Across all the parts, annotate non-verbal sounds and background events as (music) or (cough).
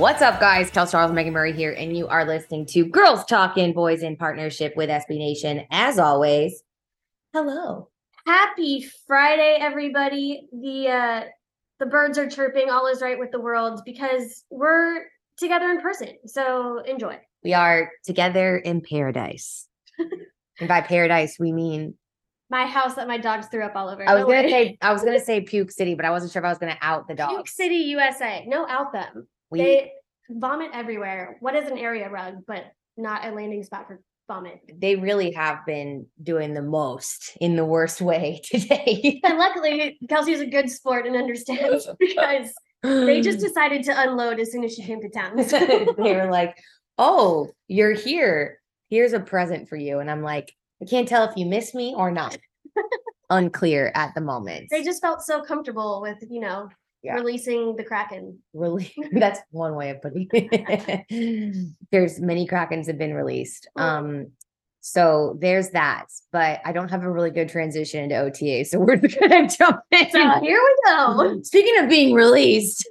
What's up, guys? Kel Charles, Megan Murray here, and you are listening to Girls Talking Boys in partnership with SB Nation. As always, hello. Happy Friday, everybody. The uh the birds are chirping, all is right with the world because we're together in person. So enjoy. We are together in paradise. and by paradise, we mean My house that my dogs threw up all over. I was No gonna way. say I was gonna (laughs) say Puke City, but I wasn't sure if I was gonna out the dog. Puke. City, USA. No, out them. We They vomit everywhere. What is an area rug, but not a landing spot for vomit? they really have been doing the most in the worst way (laughs) today. And luckily, Kelsey's a good sport and understands (laughs) because they just (laughs) decided to unload as soon as she came to town. they were like, "Oh, you're here. Here's a present for you." And I'm like, "I can't tell if you miss me or not." Unclear at the moment. they just felt so comfortable with, you know, Yeah. releasing the Kraken. really (laughs) (laughs) that's one way of putting it. (laughs) there's many krakens have been released. Um so there's that, but I don't have a really good transition into OTA, so we're gonna jump in. So here we go. Speaking of being released,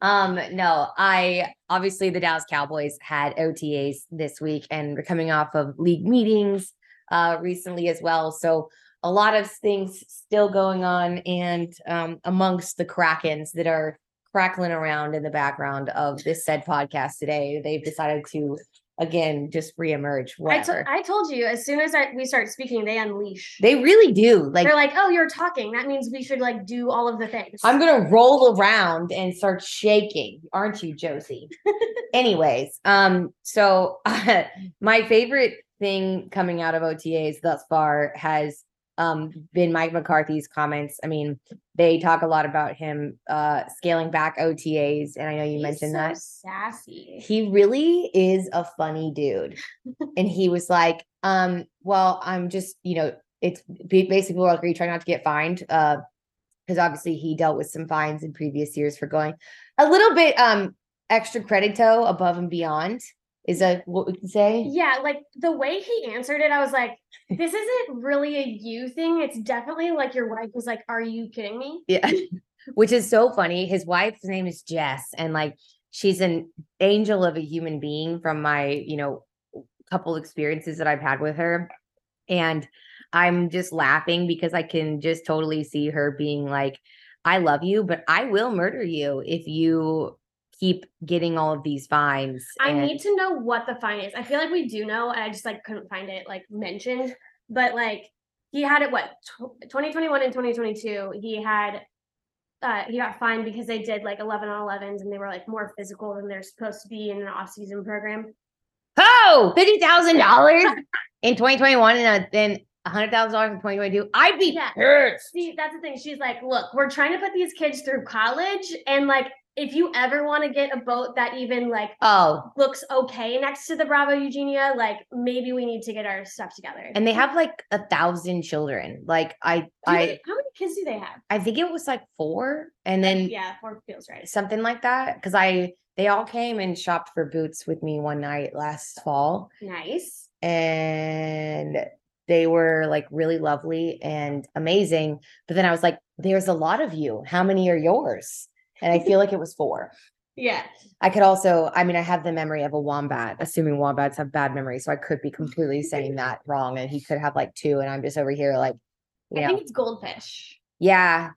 um, no, I obviously the Dallas Cowboys had OTAs this week and we're coming off of league meetings uh recently as well. So a lot of things still going on and um amongst the Krakens that are crackling around in the background of this said podcast today, they've decided to again just reemerge. I, Whatever. I told you as soon as I, we start speaking, they unleash. they really do. Like They're like, oh, you're talking. That means we should like do all of the things. I'm gonna roll around and start shaking, aren't you, Josie? (laughs) Anyways, um, so (laughs) my favorite thing coming out of OTAs thus far has um been Mike McCarthy's comments. I mean, they talk a lot about him uh scaling back OTAs, and I know you He's mentioned so that sassy. he really is a funny dude. (laughs) and he was like, um, well, I'm just, you know, it's basically like, are you trying not to get fined? Uh, because obviously he dealt with some fines in previous years for going a little bit um extra credito above and beyond. Is that what we can say? Yeah, like the way he answered it, I was like, this isn't really a you thing. It's definitely like your wife was like, Are you kidding me? Yeah. (laughs) Which is so funny. His wife's name is Jess, and like she's an angel of a human being from my, you know, couple experiences that I've had with her. And I'm just laughing because I can just totally see her being like, I love you, but I will murder you if you keep getting all of these fines. I And- need to know what the fine is. I feel like we do know, and I just like couldn't find it like mentioned. But like he had it what tw- 2021 and 2022. He had uh he got fined because they did like 11 on 11s and they were like more physical than they're supposed to be in an off season program. Oh, fifty thousand dollars (laughs) in 2021 and then hundred thousand dollars in 2022. I'd be Yeah. pissed. See, that's the thing. She's like, look, we're trying to put these kids through college, and like, if you ever want to get a boat that even like Oh, looks okay next to the Bravo Eugenia, like maybe we need to get our stuff together. and they have like a thousand children. Like I, Do I, they- how many kids do they have? I think it was like four, and then Yeah, four feels right. something like that. Because I, they all came and shopped for boots with me one night last fall, Nice. and they were like really lovely and amazing. But then I was like, "There's a lot of you. How many are yours?" And I feel like it was four. (laughs) Yeah. I could also, I mean, I have the memory of a wombat, assuming wombats have bad memory. So I could be completely saying (laughs) that wrong. And he could have like two, and I'm just over here like, you I know, think it's goldfish. yeah.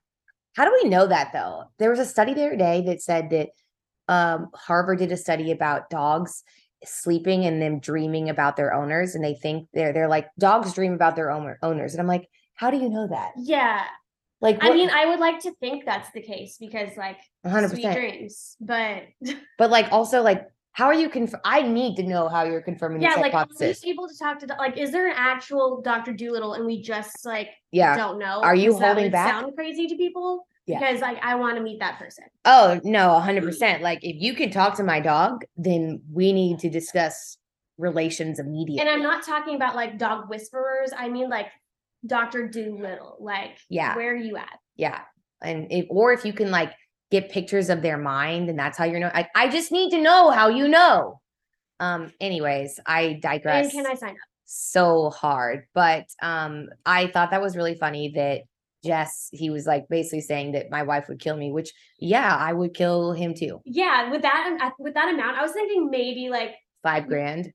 How do we know that though? There was a study the other day that said that um Harvard did a study about dogs sleeping and them dreaming about their owners and they think they're they're like dogs dream about their owner owners and I'm like how do you know that Yeah. like I mean, I would like to think that's the case because like 100% sweet dreams. But (laughs) but like also like how are you conf- I need to know how you're confirming yeah, like are we hypothesis able to talk to do- like is there an actual Dr. Dolittle and we just like yeah don't know? Are you holding back? Sound crazy to people Yeah. because like I want to meet that person. Oh no, hundred percent. Like if you can talk to my dog, then we need to discuss relations immediately. And I'm not talking about like dog whisperers. I mean like Dr. Dolittle. Like, Yeah. where are you at? yeah, and if or if you can like get pictures of their mind, and that's how you know. Like I just need to know how you know. Um. Anyways, I digress. And can I sign up? so hard, but um, I thought that was really funny that. Jess, he was like basically saying that my wife would kill me, which yeah, I would kill him too. Yeah, with that with that amount, I was thinking maybe like Five grand.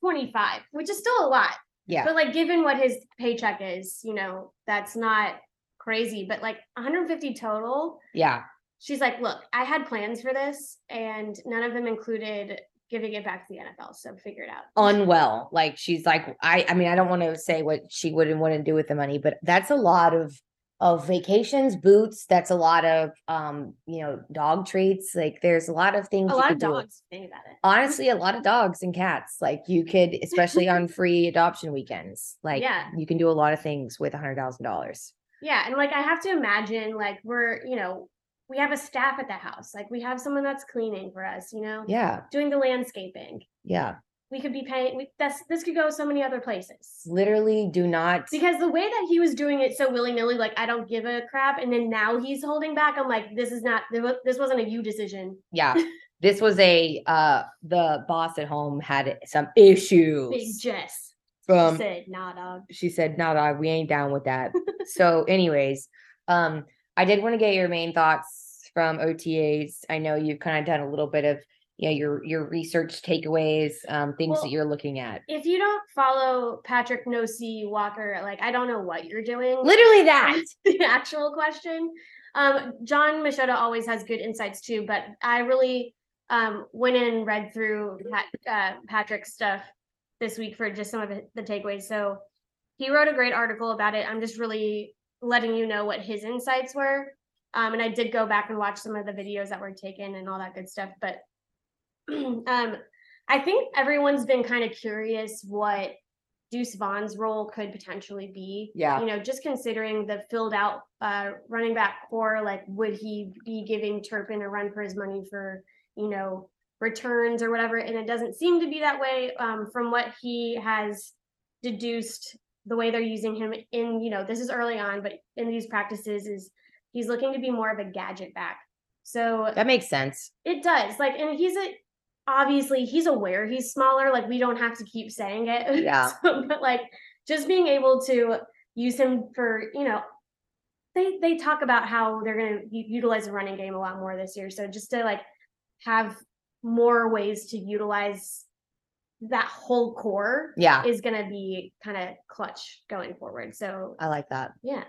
25, which is still a lot. Yeah. But like given what his paycheck is, you know, that's not crazy, but like 150 total. Yeah. She's like, "Look, I had plans for this and none of them included giving it back to the NFL, so figure it out." unwell. Like she's like, I I mean, I don't want to say what she would and wouldn't do with the money, but that's a lot of of vacations, boots, that's a lot of um, you know, dog treats. Like there's a lot of things a you lot of do. dogs think about it. Honestly, a lot of dogs and cats. Like you could, (laughs) especially on free adoption weekends. Like Yeah. you can do a lot of things with a hundred thousand dollars. Yeah, and like I have to imagine like we're, you know, we have a staff at the house. Like we have someone that's cleaning for us, you know, Yeah. doing the landscaping. Yeah. We could be paying we, that's this could go so many other places. Literally do not Because the way that he was doing it so willy-nilly like I don't give a crap and then now he's holding back I'm like this is not this wasn't a you decision. yeah. (laughs) This was a uh the boss at home had some issues Big Jess from said, "Nah, dog." she said, "No, dog, we ain't down with that." so, anyways, um, I did want to get your main thoughts from OTAs. I know you've kind of done a little bit of, you know, your your research takeaways, um, things Well, that you're looking at. If you don't follow Patrick Nosey Walker, like I don't know what you're doing. Literally that. That's (laughs) the actual question. Um, Jon Machota always has good insights too, but I really um, went in and read through Pat, uh, Patrick's stuff this week for just some of the the takeaways. So he wrote a great article about it. I'm just really letting you know what his insights were. Um, and I did go back and watch some of the videos that were taken and all that good stuff. But (clears throat) um, I think everyone's been kind of curious what Deuce Vaughn's role could potentially be. Yeah. You know, just considering the filled out uh, running back corps, like would he be giving Turpin a run for his money for, you know, returns or whatever? And it doesn't seem to be that way um, from what he has deduced the way they're using him in, you know, this is early on, but in these practices is he's looking to be more of a gadget back. So That makes sense. it does. Like, and he's a obviously he's aware he's smaller. Like, we don't have to keep saying it. (laughs) Yeah. So, but like just being able to use him for, you know, they they talk about how they're gonna utilize the running game a lot more this year. So just to like have more ways to utilize that whole core Yeah, is gonna be kind of clutch going forward. So I like that. yeah.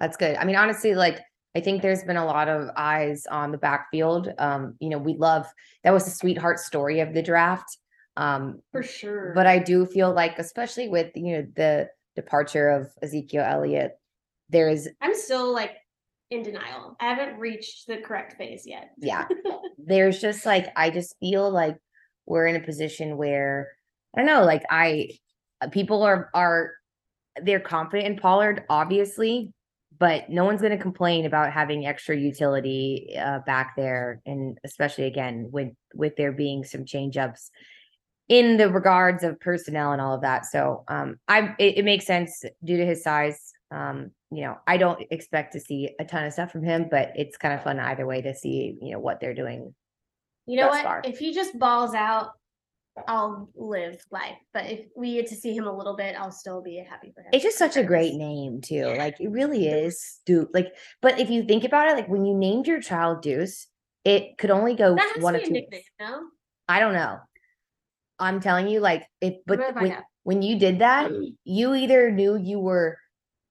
That's good. I mean, honestly, like I think there's been a lot of eyes on the backfield. Um, you know, we love that was the sweetheart story of the draft. Um, For sure. but I do feel like, especially with you know the departure of Ezekiel Elliott, there is I'm still like in denial. I haven't reached the correct phase yet. yeah, (laughs) there's just like I just feel like we're in a position where I don't know, like I uh, people are are they're confident in Pollard, obviously, but no one's going to complain about having extra utility uh, back there, and especially again with with there being some change ups in the regards of personnel and all of that. So um I it, it makes sense due to his size. Um, you know, I don't expect to see a ton of stuff from him, but it's kind of fun either way to see, you know, what they're doing. You know what? far. If he just balls out, I'll live life. But if we get to see him a little bit, I'll still be happy for him. It's just such a great name too. Like it really is. Dude, like, but if you think about it, like when you named your child Deuce, it could only go one a two. nickname, no? I don't know. I'm telling you, like if but when, when you did that, (clears throat) you either knew you were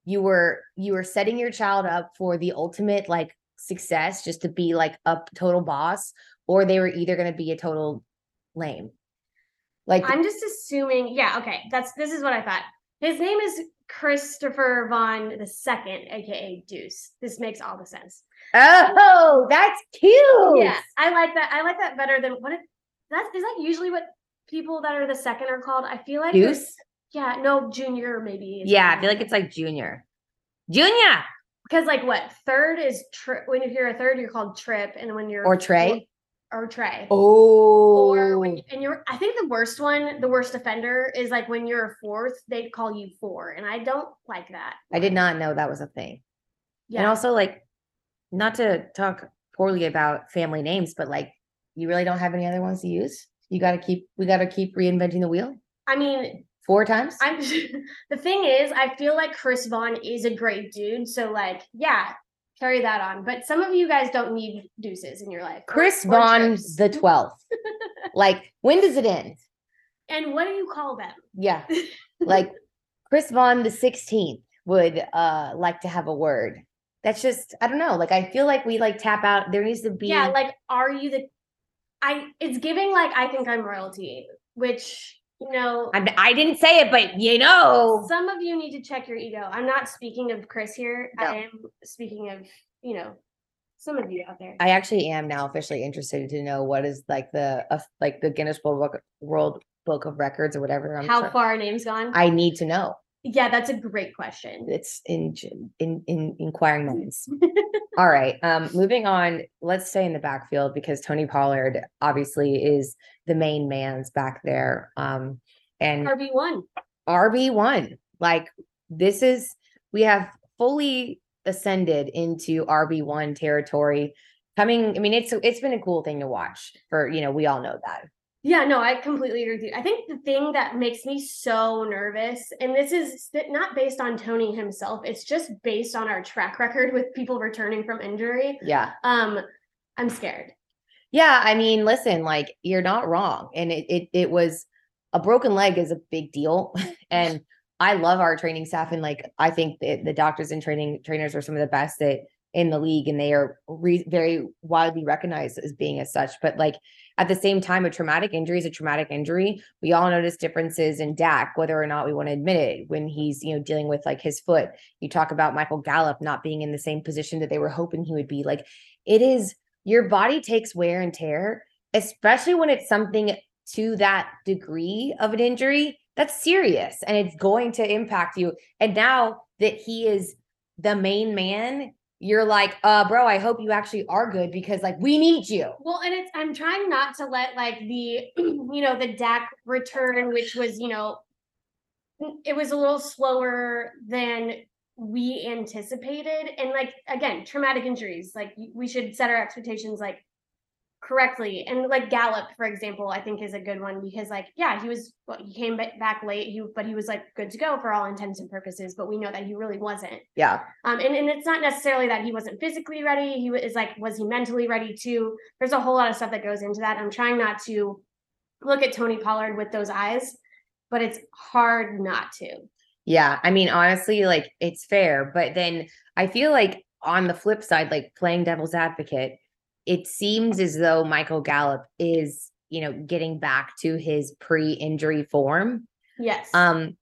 you were you were setting your child up for the ultimate like success just to be like a total boss, or they were either going to be a total lame. Like I'm just assuming. Yeah, okay. That's this is what I thought. His name is Christopher Vaughn the second, aka Deuce. This makes all the sense. oh, that's cute. Yeah, I like that. I like that better than what if that's is that usually what people that are the second are called? I feel like Deuce. Yeah, no, junior maybe. Yeah, I feel like it's like junior. Junior because like what third is trip when you're a third you're called trip and when you're or Trey. Or Trey. Oh, Or when oh. and you're I think the worst one, the worst offender is like when you're a fourth, they call you four. And I don't like that. I did not know that was a thing. Yeah. And also, like, not to talk poorly about family names, but like, you really don't have any other ones to use. You got to keep. We got to keep reinventing the wheel I mean, four times. I'm (laughs) the thing is, I feel like Chris Vaughn is a great dude. So like, yeah, carry that on. But some of you guys don't need deuces in your life. Chris or Vaughn, the (laughs) twelfth. like, when does it end? And what do you call them? Yeah, (laughs) like Chris Vaughn, the sixteenth would uh like to have a word. That's just I don't know. Like, I feel like we like tap out. There needs to be. Yeah, like, are you the? I it's giving like I think I'm royalty, which you know. I, I didn't say it, but you know. Some of you need to check your ego. I'm not speaking of Chris here. No. I am speaking of, you know, some of you out there. I actually am now officially interested to know what is like the uh, like the Guinness World Book, World Book of Records or whatever. I'm How try- far our name's gone? I need to know. Yeah, that's a great question. It's in in in inquiring minds. (laughs) All right. Um, moving on. Let's stay in the backfield because Tony Pollard obviously is the main man's back there. Um, and RB one. RB one. Like this is we have fully ascended into RB one territory. Coming, I mean, it's it's been a cool thing to watch for you know, we all know that. Yeah, no, I completely agree with you. I think the thing that makes me so nervous, and this is not based on Tony himself, it's just based on our track (laughs) record with people returning from injury. Yeah. Um, I'm scared. Yeah, I mean, listen, like you're not wrong. And it it it was a broken leg is a big deal. (laughs) and I love our training staff and like I think that the doctors and training trainers are some of the best that in the league and they are re- very widely recognized as being as such. But like at the same time, a traumatic injury is a traumatic injury. We all notice differences in Dak, whether or not we want to admit it, when he's, you know, dealing with like his foot. You talk about Michael Gallup not being in the same position that they were hoping he would be. Like it is your body takes wear and tear, especially when it's something to that degree of an injury that's serious and it's going to impact you. And now that he is the main man, you're like, uh, bro, I hope you actually are good because like we need you. Well, and it's I'm trying not to let like the (clears throat) you know the Dak return, which was you know it was a little slower than we anticipated, and like again, traumatic injuries. Like we should set our expectations like correctly, and like Gallup, for example, I think is a good one because like yeah, he was well, he came back late, he but he was like good to go for all intents and purposes, but we know that he really wasn't. Yeah. Um, and, and it's not necessarily that he wasn't physically ready. He was like, was he mentally ready too? There's a whole lot of stuff that goes into that. I'm trying not to look at Tony Pollard with those eyes, but it's hard not to. Yeah. I mean, honestly, like it's fair. But then I feel like on the flip side, like playing devil's advocate, it seems as though Michael Gallup is, you know, getting back to his pre-injury form. Yes. Um,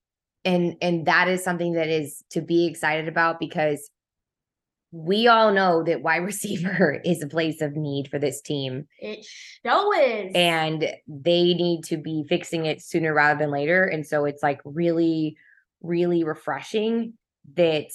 and and that is something that is to be excited about because we all know that wide (laughs) receiver is a place of need for this team it sure is. and they need to be fixing it sooner rather than later. And so it's like really, really refreshing that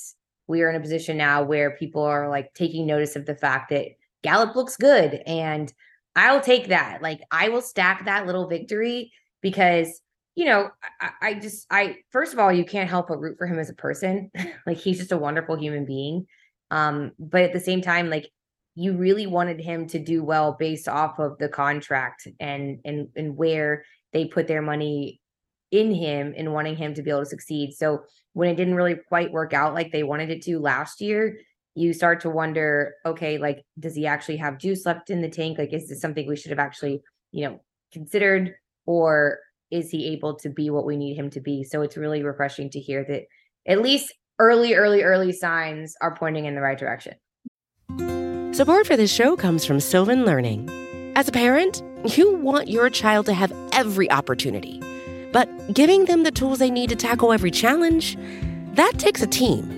we are in a position now where people are like taking notice of the fact that Gallup looks good. And I'll take that. Like I will stack that little victory because you know, I, I just I first of all, you can't help but root for him as a person. (laughs) like he's just a wonderful human being. Um, but at the same time, like you really wanted him to do well based off of the contract and and and where they put their money in him and wanting him to be able to succeed. So when it didn't really quite work out like they wanted it to last year, you start to wonder, okay, like does he actually have juice left in the tank? Like is this something we should have actually, you know, considered or is he able to be what we need him to be? So it's really refreshing to hear that at least early early early signs are pointing in the right direction. Support for this show comes from Sylvan Learning. As a parent, you want your child to have every opportunity, but giving them the tools they need to tackle every challenge, that takes a team.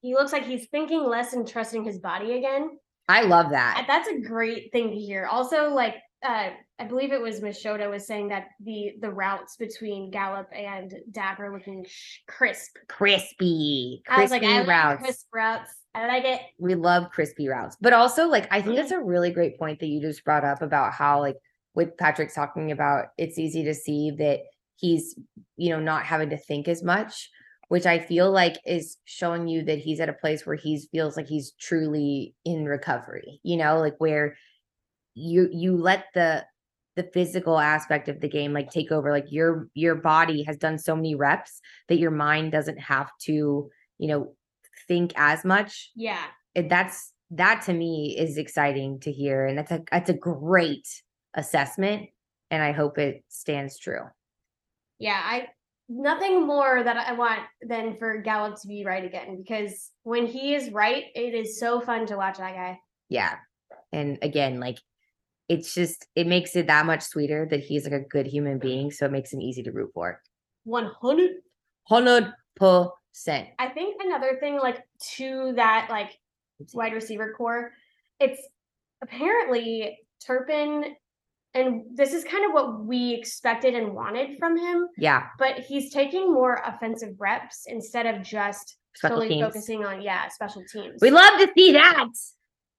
he looks like he's thinking less and trusting his body again. I love that. That's a great thing to hear. Also, like uh, I believe it was Miss was saying that the the routes between Gallup and Dak are looking crisp. Crispy, I was crispy like, I like routes. crisp routes. I like it. we love crispy routes but also like i think that's a really great point that you just brought up about how like with patrick's talking about it's easy to see that he's you know not having to think as much which i feel like is showing you that he's at a place where he feels like he's truly in recovery you know like where you you let the the physical aspect of the game like take over like your your body has done so many reps that your mind doesn't have to you know think as much Yeah. it- that's that to me is exciting to hear and that's a that's a great assessment and i hope it stands true Yeah, I nothing more that I want than for Gallup to be right again because when he is right, it is so fun to watch that guy. yeah. And again like it's just it makes it that much sweeter that he's like a good human being so it makes him easy to root for. 100 100 percent. I think another thing, like to that, like wide receiver corps, it's apparently Turpin, and this is kind of what we expected and wanted from him, yeah but he's taking more offensive reps instead of just Special solely teams. focusing on yeah special teams. we love to see that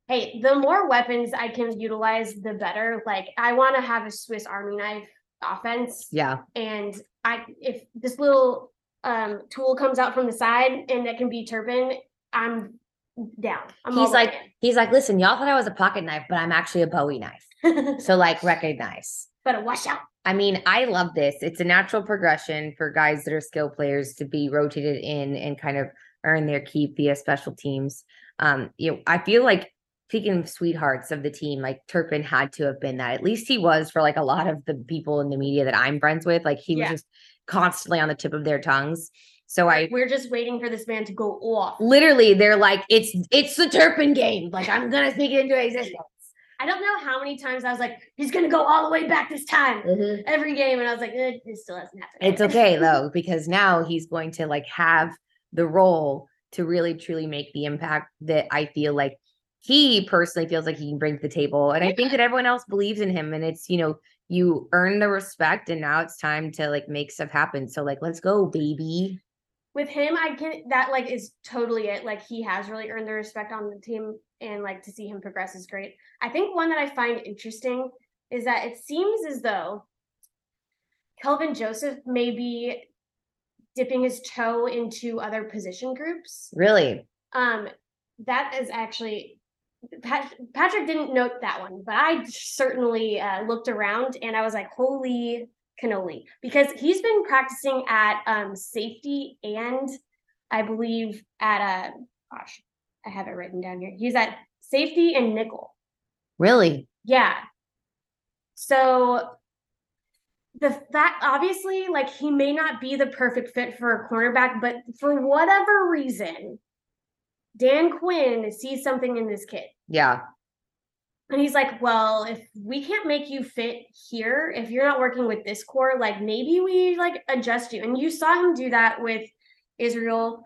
hey, the more weapons I can utilize, the better. Like I want to have a Swiss Army knife offense, yeah and I if this little um tool comes out from the side and it can be Turpin, I'm down. I'm he's like he's like listen y'all thought i was a pocket knife but i'm actually a bowie knife (laughs) so like recognize better watch out. I mean, I love this. It's a natural progression for guys that are skill players to be rotated in and kind of earn their keep via special teams. Um, you know, I feel like speaking of sweethearts of the team, like Turpin had to have been that. At least he was for like a lot of the people in the media that I'm friends with. Like he Yeah. was just constantly on the tip of their tongues. So I We're just waiting for this man to go off. literally they're like, it's it's the Turpin game. Like I'm gonna sneak it into existence. I don't know how many times I was like, he's gonna go all the way back this time. Mhm. Every game, and I was like, eh, it still hasn't happened. It's okay though, because now he's going to like have the role to really truly make the impact that I feel like he personally feels like he can bring to the table. And I think that everyone else believes in him. And it's, you know, you earn the respect and now it's time to like make stuff happen. So like let's go, baby. With him, I can that like is totally it. Like he has really earned the respect on the team, and like to see him progress is great. I think one that I find interesting is that it seems as though Kelvin Joseph may be dipping his toe into other position groups. Really. Um, that is actually Pat, Patrick didn't note that one, but I certainly uh, looked around and I was like, "Holy cannoli because he's been practicing at um safety and I believe at a gosh, I have it written down here. He's at safety and nickel. Really? Yeah. So the fact obviously like he may not be the perfect fit for a cornerback, but for whatever reason, Dan Quinn sees something in this kid. Yeah. And he's like, Well, if we can't make you fit here, if you're not working with this core, like maybe we like adjust you. And you saw him do that with Israel.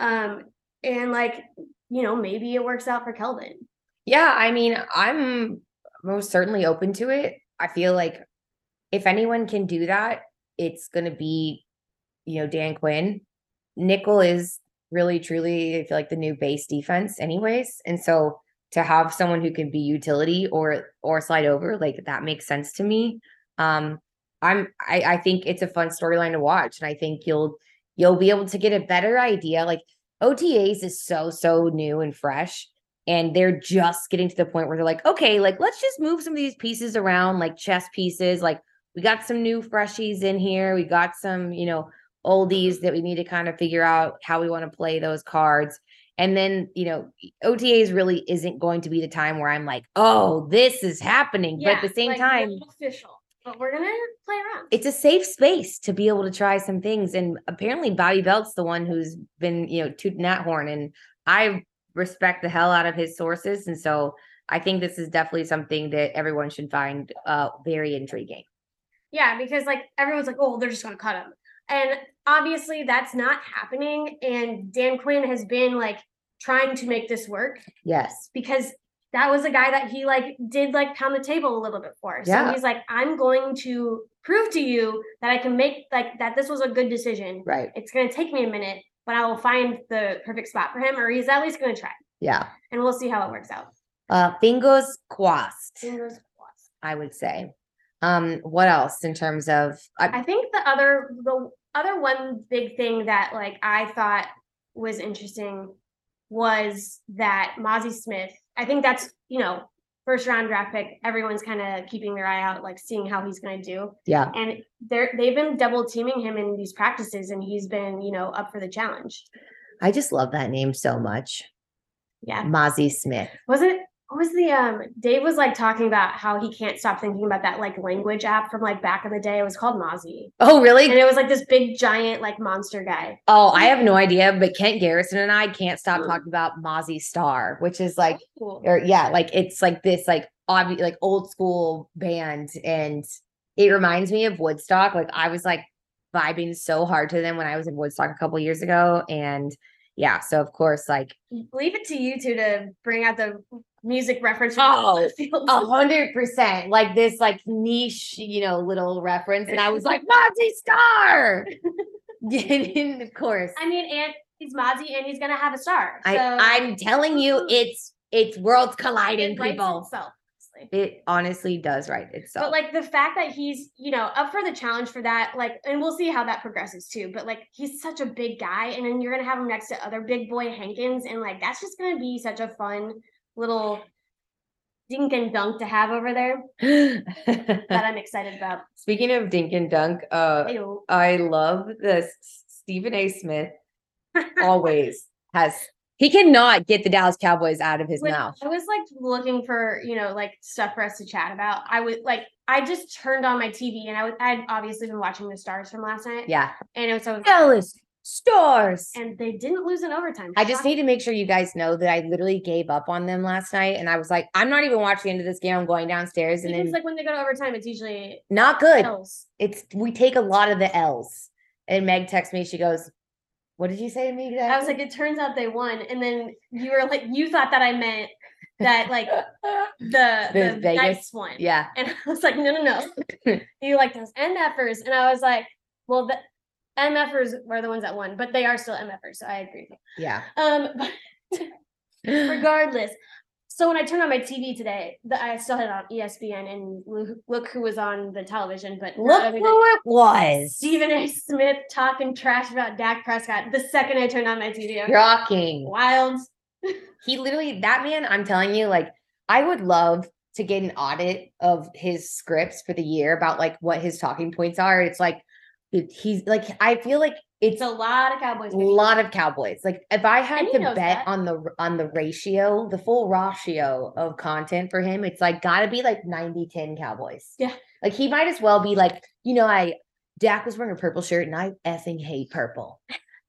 Um, and like, you know, maybe it works out for Kelvin. Yeah, I mean, I'm most certainly open to it. I feel like if anyone can do that, it's to be, you know, Dan Quinn. Nickel is really, truly, I feel like the new base defense, anyways. And so to have someone who can be utility or or slide over, like that makes sense to me. Um, I'm I, I think it's a fun storyline to watch, and I think you'll you'll be able to get a better idea. Like OTAs is so so new and fresh and they're just getting to the point where they're like, okay, like let's just move some of these pieces around, like chess pieces. Like we got some new freshies in here. We got some, you know, oldies that we need to kind of figure out how we want to play those cards. And then, you know, OTAs really isn't going to be the time where I'm like, oh, this is happening. but at the same like, time, official. But we're gonna play around. it's a safe space to be able to try some things. And apparently Bobby Belt's the one who's been, you know, tooting that horn. And I respect the hell out of his sources. And so I think this is definitely something that everyone should find uh very intriguing. Yeah, because like everyone's like, oh, they're just gonna cut him. And obviously that's not happening. And Dan Quinn has been like trying to make this work Yes. because that was a guy that he like did like pound the table a little bit for. So Yeah. he's like, I'm going to prove to you that I can make like that this was a good decision. Right. It's gonna take me a minute, but I will find the perfect spot for him, or he's at least gonna try. Yeah. And we'll see how it works out. Uh fingers crossed, Fingers crossed. I would say. Um, what else in terms of I, I think the other the other one big thing that like I thought was interesting was that Mazi Smith. I think that's you know first round draft pick. Everyone's kind of keeping their eye out, like seeing how he's going to do. yeah, And they're they've been double teaming him in these practices, and he's been you know up for the challenge. I just love that name so much. Yeah, Mazi Smith. was it? What was the um? Dave was like talking about how he can't stop thinking about that like language app from like back in the day. It was called Mozzie. Oh, really? and it was like this big giant like monster guy. Oh, I have no idea, but Kent Garrison and I can't stop talking about Mazzy Star, which is like, Cool. or yeah, like it's like this like obvious like old school band, and it reminds me of Woodstock. Like I was like vibing so hard to them when I was in Woodstock a couple years ago, and yeah, so of course, like Leave it to you two to bring out the music reference. Oh, (laughs) a hundred percent like this like niche, you know, little reference, and I was like Mazzy Star. (laughs) and of course, I mean, and he's Mozzie, and he's gonna have a star. So I, I'm telling you, it's it's worlds it colliding, writes people. itself, honestly. It honestly does right itself. But like the fact that he's, you know, up for the challenge for that, like, and we'll see how that progresses too. But like, he's such a big guy, and then you're gonna have him next to other big boy Hankins, and like, that's just gonna be such a fun little dink and dunk to have over there that I'm excited about. (laughs) Speaking of Dink and Dunk, uh, Ayo. I love this. Stephen A. Smith always (laughs) has. He cannot get the Dallas Cowboys out of his When mouth. I was like looking for, you know, like stuff for us to chat about. I was like, I just turned on my TV and I was, I'd obviously been watching the stars from last night. Yeah, And it was so, Dallas Stars. and they didn't lose in overtime. I just need to make sure you guys know that I literally gave up on them last night, and I was like, I'm not even watching the end of this game. I'm going downstairs, and Because then like when they go to overtime, it's usually not good. L's. It's we take a lot of the L's. And Meg texts me. She goes, "What did you say to me?" Exactly? I was like, it turns out they won. And then you were like, you thought that I meant that like (laughs) the The the, Vegas? Knights won. "Yeah, And I was like, no, no, no. (laughs) you like those MFers. And I was like, well, the MFers were the ones that won, but they are still MFers. So I agree. with yeah." you. Um, but (laughs) regardless. So when I turned on my TV today, the, I still had it on ESPN and look, look who was on the television. But Look who it was. Stephen A. Smith talking trash about Dak Prescott the second I turned on my TV. I was Rocking. Wild. (laughs) He literally, that man, I'm telling you, like, I would love to get an audit of his scripts for the year about like what his talking points are. It's like it, he's like I feel like it's a lot of Cowboys. a lot of Cowboys. Like if I had to bet that. on the on the ratio, the full ratio of content for him, it's like gotta be like 90 10 Cowboys. Yeah. Like he might as well be like, you know, I Dak was wearing a purple shirt and I effing hate purple.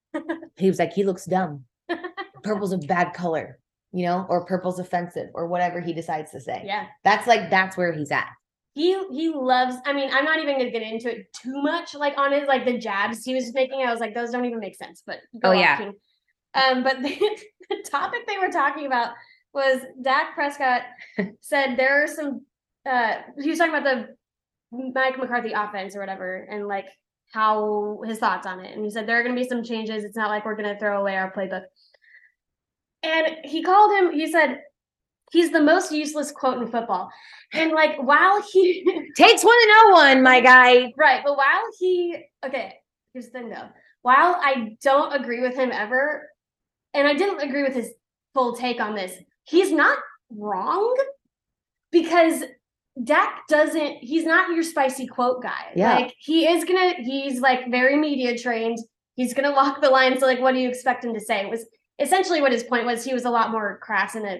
(laughs) he was like, he looks dumb. (laughs) Purple's a bad color, you know, or purple's offensive or whatever he decides to say. Yeah. That's like that's where he's at. He he loves. I mean, I'm not even gonna get into it too much, like on his like the jabs he was making. I was like, those don't even make sense. But go Oh, yeah. King. Um, but (laughs) the, the topic they were talking about was Dak Prescott (laughs) said there are some. Uh, he was talking about the Mike McCarthy offense or whatever, and like how his thoughts on it. And he said there are going to be some changes. It's not like we're going to throw away our playbook. And he called him. He said he's the most useless quote in football. And like while he (laughs) Takes one to oh know one, my guy. right, but while he okay, here's the thing though. While I don't agree with him ever, and I didn't agree with his full take on this, he's not wrong because Dak doesn't, he's not your spicy quote guy. Yeah. Like he is gonna, he's like very media trained. He's gonna walk the line. So like what do you expect him to say? It was essentially what his point was. He was a lot more crass in a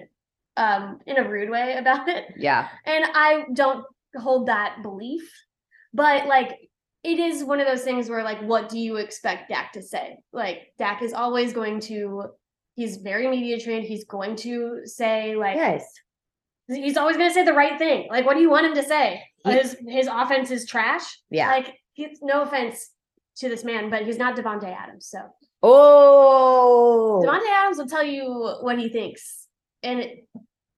um in a rude way about it. Yeah. And I don't hold that belief, but like it is one of those things where like what do you expect Dak to say? Like Dak is always going to he's very media trained. He's going to say like Yes. he's always going to say the right thing. Like what do you want him to say? His his offense is trash. Yeah. Like he's no offense to this man, but he's not Davante Adams. So Oh, Davante Adams will tell you what he thinks. And it,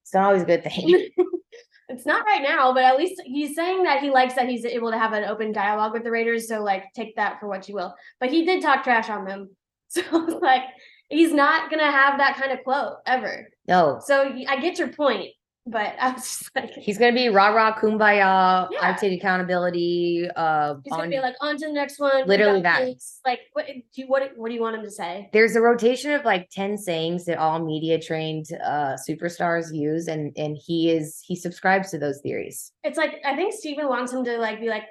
it's not always a good thing. (laughs) it's not right now, but at least he's saying that he likes that he's able to have an open dialogue with the Raiders. So like take that for what you will. But he did talk trash on them. (laughs) So like he's not gonna have that kind of quote ever. No, So I get your point, but I was just like he's, gonna be rah rah kumbaya. I take accountability. Uh, he's gonna on- be like on to the next one. Literally that. this." Like what do you what what do you want him to say? there's a rotation of like 10 sayings that all media trained uh superstars use and and he is he subscribes to those theories It's like I think Stephen wants him to like be like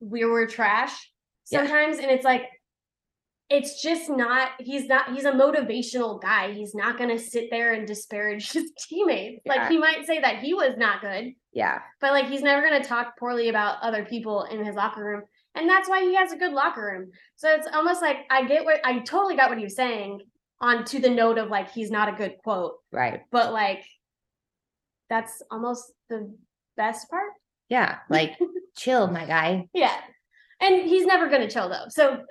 we were trash Yeah. sometimes, and it's like it's just not he's not he's a motivational guy. He's not gonna sit there and disparage (laughs) his teammates. Yeah. Like he might say that he was not good, yeah but like he's never gonna talk poorly about other people in his locker room. And that's why he has a good locker room. So it's almost like I get what I totally got what he was saying on to the note of like he's not a good quote, right but like that's almost the best part. yeah like (laughs) chill my guy Yeah. And he's never going to chill though. So,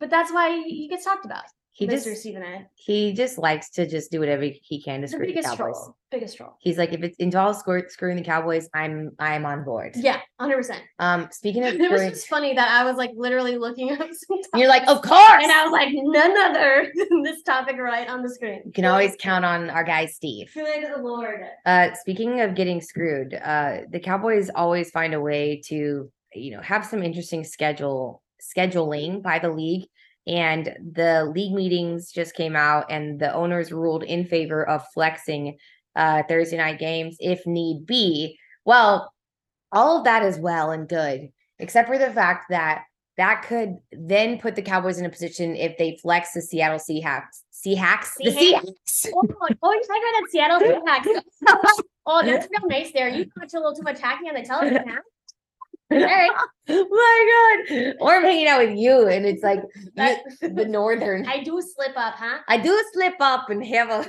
but that's why he gets talked about. he Mr. just Stephen A. he just likes to just do whatever he can to The screw the biggest cowboys troll. Biggest troll. he's like if it's involves screw- screwing the cowboys i'm i'm on board Yeah, 100%. um speaking of (laughs) It was screwing just funny that I was like literally looking up (laughs) some you're like of course and I was like, none other than this topic right on the screen. you can always count on our guy steve Truly to the Lord. Uh, speaking of getting screwed, uh, the Cowboys always find a way to, you know, have some interesting schedule scheduling by the league. And the league meetings just came out, and the owners ruled in favor of flexing uh, Thursday night games if need be. Well, all of that is well and good, except for the fact that that could then put the Cowboys in a position if they flex the Seattle Seahawks. Seahawks, the Seahawks? Oh, oh, you're talking about that Seattle Seahawks. (laughs) oh, that's real nice there. You watch a little too much hockey on the television, huh? Right. (laughs) my god or i'm hanging out with you and it's like (laughs) That- the northern I do slip up, huh? i do slip up and have a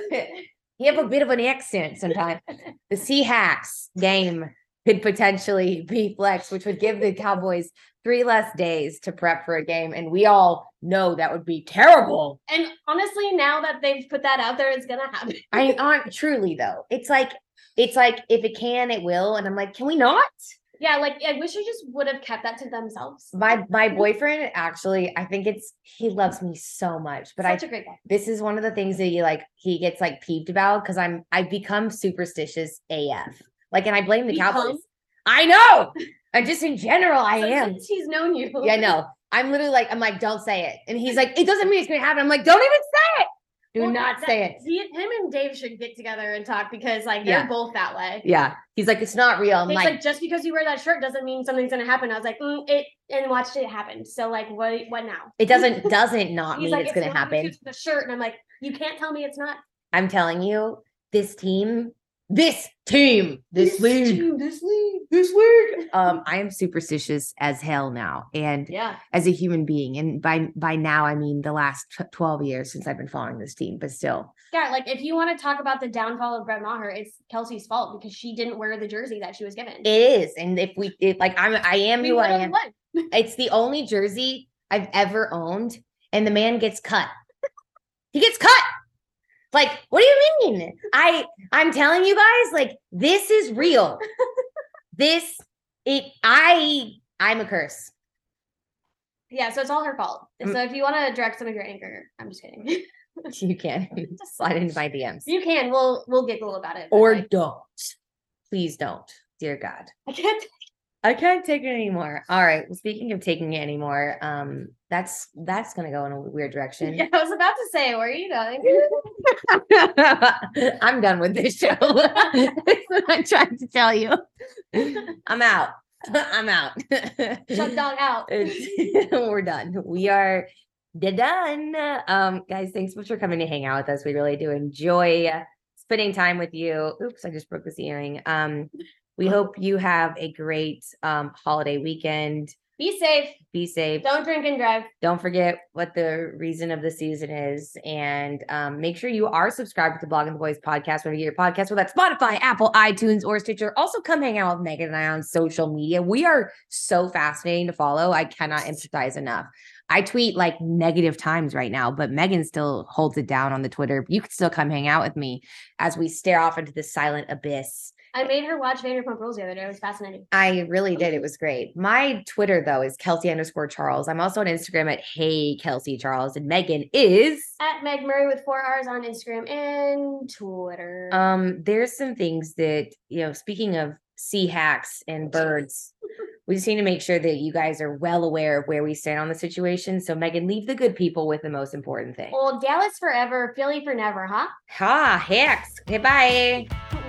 you (laughs) have a bit of an accent sometimes the Seahawks game could potentially be flex which would give the cowboys three less days to prep for a game and we all know that would be terrible And honestly, now that they've put that out there, it's gonna happen. i aren't truly though it's like it's like if it can it will and i'm like can we not Yeah, like I wish I just would have kept that to themselves. my my boyfriend actually i think it's he loves me so much but i Such a great guy. this is one of the things that he like he gets like peeved about because I'm I've become superstitious AF. Like and I blame the Become? Cowboys. I know. And just in general, I So am. He's known you. Yeah, no. I'm literally like, I'm like, don't say it. And he's like, it doesn't mean it's gonna happen. I'm like, don't even say. Do Well, not that- say it. he- him and Dave should get together and talk because like they're Yeah. both that way. Yeah. He's like, it's not real. I'm It's like, like, just because you wear that shirt doesn't mean something's gonna happen. I was like, mm, it and watched it happen. So like, what? What now? it doesn't doesn't not mean like, it's gonna not happen. The shirt, and I'm like, you can't tell me it's not. I'm telling you, this team, this team, this league, team, this league. this league. Um, I am superstitious as hell now, and Yeah. as a human being, and by by now I mean the last tw- twelve years since I've been following this team, but still, Yeah, like if you want to talk about the downfall of Brett Maher, it's Kelsey's fault because she didn't wear the jersey that she was given. it is. And if we, it, like, I'm, I am We who I am. (laughs) It's the only jersey I've ever owned, and the man gets cut. He gets cut. Like, what do you mean? I I'm telling you guys, like, this is real. (laughs) this it I I'm a curse. Yeah, so it's all her fault. Mm. So if you want to direct some of your anger, I'm just kidding. (laughs) You can (laughs) slide into my DMs. you can. We'll we'll giggle about it. Or like, don't. Please don't. Dear God. I can't. I can't take it anymore. All right. Well, speaking of taking it anymore, um, that's that's gonna go in a weird direction. Yeah, I was about to say, where are you going? (laughs) I'm done with this show. (laughs) That's what I'm trying to tell you. I'm out. (laughs) I'm out. Shut dog out. We're done. We are done. Um, guys, thanks so much for coming to hang out with us. We really do enjoy spending time with you. Oops, I just broke this earring. Um, we hope you have a great um holiday weekend. Be safe. Be safe. Don't drink and drive. Don't forget what the reason of the season is. And um, make sure you are subscribed to the Blogging the Boys podcast when you get your podcast, whether that's Spotify, Apple, iTunes, or Stitcher. Also, come hang out with Megan and I on social media. We are so fascinating to follow. I cannot emphasize enough. I tweet like negative times right now, but Megan still holds it down on the Twitter. You can still come hang out with me as we stare off into the silent abyss. I made her watch Vanderpump Rules the other day. It was fascinating. I really did. It was great. My Twitter though is Kelsey underscore Charles. I'm also on Instagram at Hey Kelsey Charles, and Megan is. At Meg Murray with four R's on Instagram and Twitter. Um, there's some things that you know. Speaking of sea hacks and (laughs) birds, we just need to make sure that you guys are well aware of where we stand on the situation. So Megan, leave the good people with the most important thing. well, Dallas forever, Philly for never, huh? Ha hacks. Okay, bye. Bye. (laughs)